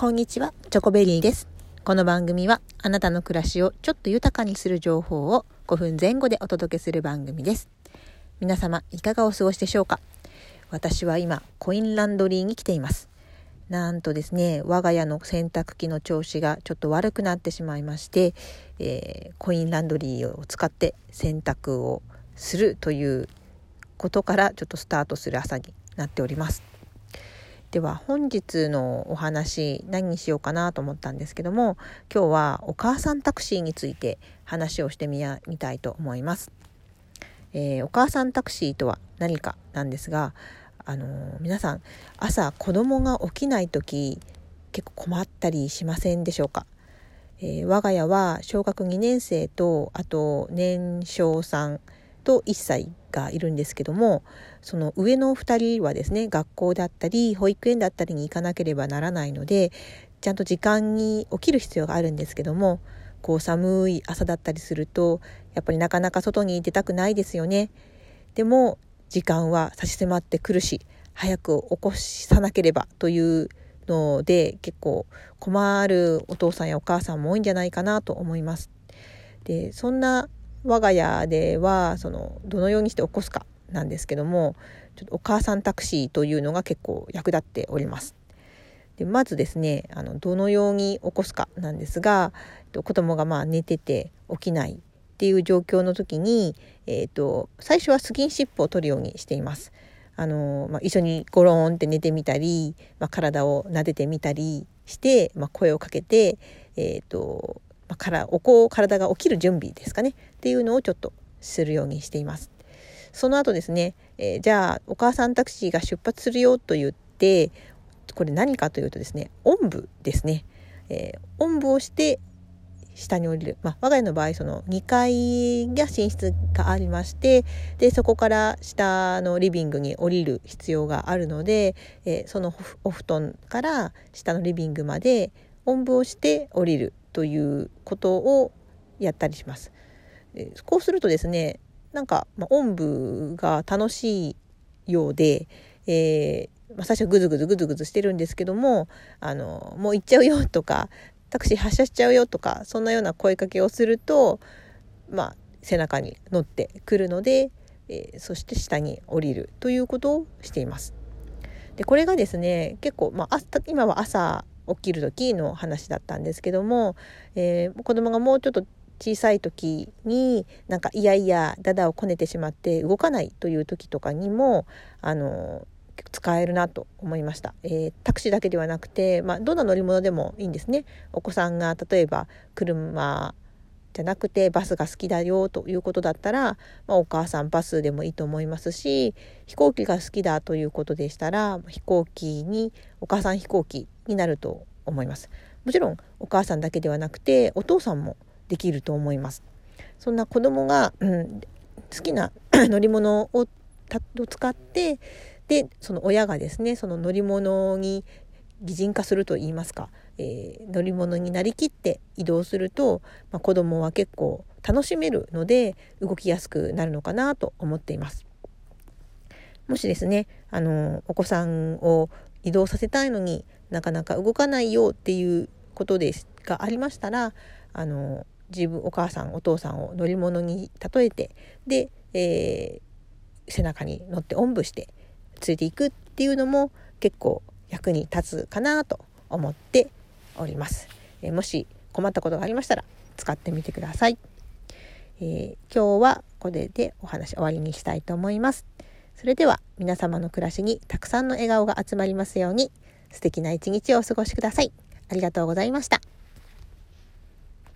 こんにちは、チョコベリーです。この番組はあなたの暮らしをちょっと豊かにする情報を5分前後でお届けする番組です。皆様いかがお過ごしでしょうか？私は今コインランドリーに来ています。なんとですね、我が家の洗濯機の調子がちょっと悪くなってしまいまして、えー、コインランドリーを使って洗濯をするということからちょっとスタートする朝になっております。では本日のお話何にしようかなと思ったんですけども今日はお母さんタクシーについて話をしてみやみたいと思います、えー、お母さんタクシーとは何かなんですがあのー、皆さん朝子供が起きない時結構困ったりしませんでしょうか、えー、我が家は小学2年生とあと年少さんと1歳がいるんですけどもその上の2人はですね学校だったり保育園だったりに行かなければならないのでちゃんと時間に起きる必要があるんですけどもこう寒い朝だったりするとやっぱりなかなか外に出たくないですよね。でも時間は差し迫ってくるし早く起こさなければというので結構困るお父さんやお母さんも多いんじゃないかなと思います。でそんな我が家ではそのどのようにして起こすかなんですけどもちょっとお母さんタクシーというのが結構役立っております。でまずですねあのどのように起こすかなんですが子供がまあ寝てて起きないっていう状況の時に、えーと、最初はスキンシップを取るようにしています。あのまあ、一緒にゴローンって寝てみたり、まあ、体を撫でてみたりして、まあ、声をかけて、えーとまあ、からお子体が起きる準備ですかね。っていうのをちょっとするようにしています。その後ですね、えー、じゃあお母さんタクシーが出発するよと言ってこれ何かというとですねおんぶですね、おんぶをして下に降りる、まあ、我が家の場合その2階が寝室がありましてでそこから下のリビングに降りる必要があるので、えー、そのお布団から下のリビングまでおんぶをして降りる。ということをやったりします。こうするとですねなんか、まあ、おんぶが楽しいようで、えーまあ、最初グズグズグズグズしてるんですけどもあのもう行っちゃうよとかタクシー発車しちゃうよとかそんなような声かけをすると、まあ、背中に乗ってくるので、えー、そして下に降りるということをしています。でこれがですね結構、まあ、今は朝起きる時の話だったんですけども、えー、子供がもうちょっと小さい時になんかいやいやダダをこねてしまって動かないという時とかにもあの使えるなと思いました、えー、タクシーだけではなくて、まあ、どんな乗り物でもいいんですね。お子さんが例えば車じゃなくてバスが好きだよということだったら、まあ、お母さんバスでもいいと思いますし飛行機が好きだということでしたら飛行機にお母さん飛行機になると思いますもちろんお母さんだけではなくてお父さんもできると思いますそんな子供が、うん、好きな 乗り物を使ってでその親がですねその乗り物に擬人化すると言いますか、えー、乗り物になりきって移動すると、まあ、子供は結構楽しめるので動きやすくなるのかなと思っています。もしですねあのお子さんを移動させたいのになかなか動かないよっていうことですがありましたらあの自分お母さんお父さんを乗り物に例えてで、えー、背中に乗っておんぶして連れていくっていうのも結構役に立つかなと思っております。えー、もし困ったことがありましたら使ってみてください。えー、今日はこれでお話終わりにしたいと思います。それでは皆様の暮らしにたくさんの笑顔が集まりますように素敵な一日をお過ごしください。ありがとうございました。